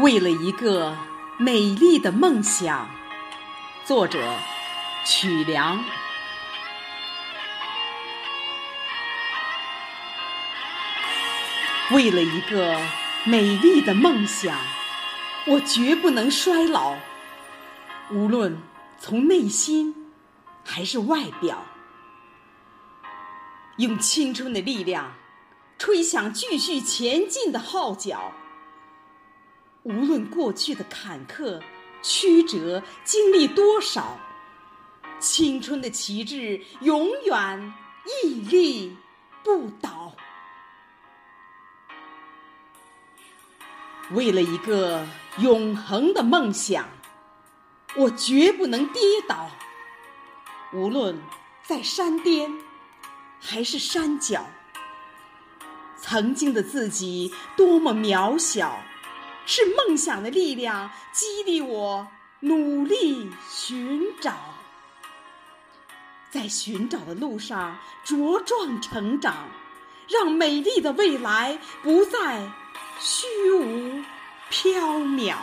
为了一个美丽的梦想，作者曲梁。为了一个美丽的梦想，我绝不能衰老，无论从内心还是外表，用青春的力量吹响继续前进的号角。无论过去的坎坷曲折经历多少，青春的旗帜永远屹立不倒。为了一个永恒的梦想，我绝不能跌倒。无论在山巅还是山脚，曾经的自己多么渺小。是梦想的力量激励我努力寻找，在寻找的路上茁壮成长，让美丽的未来不再虚无缥缈。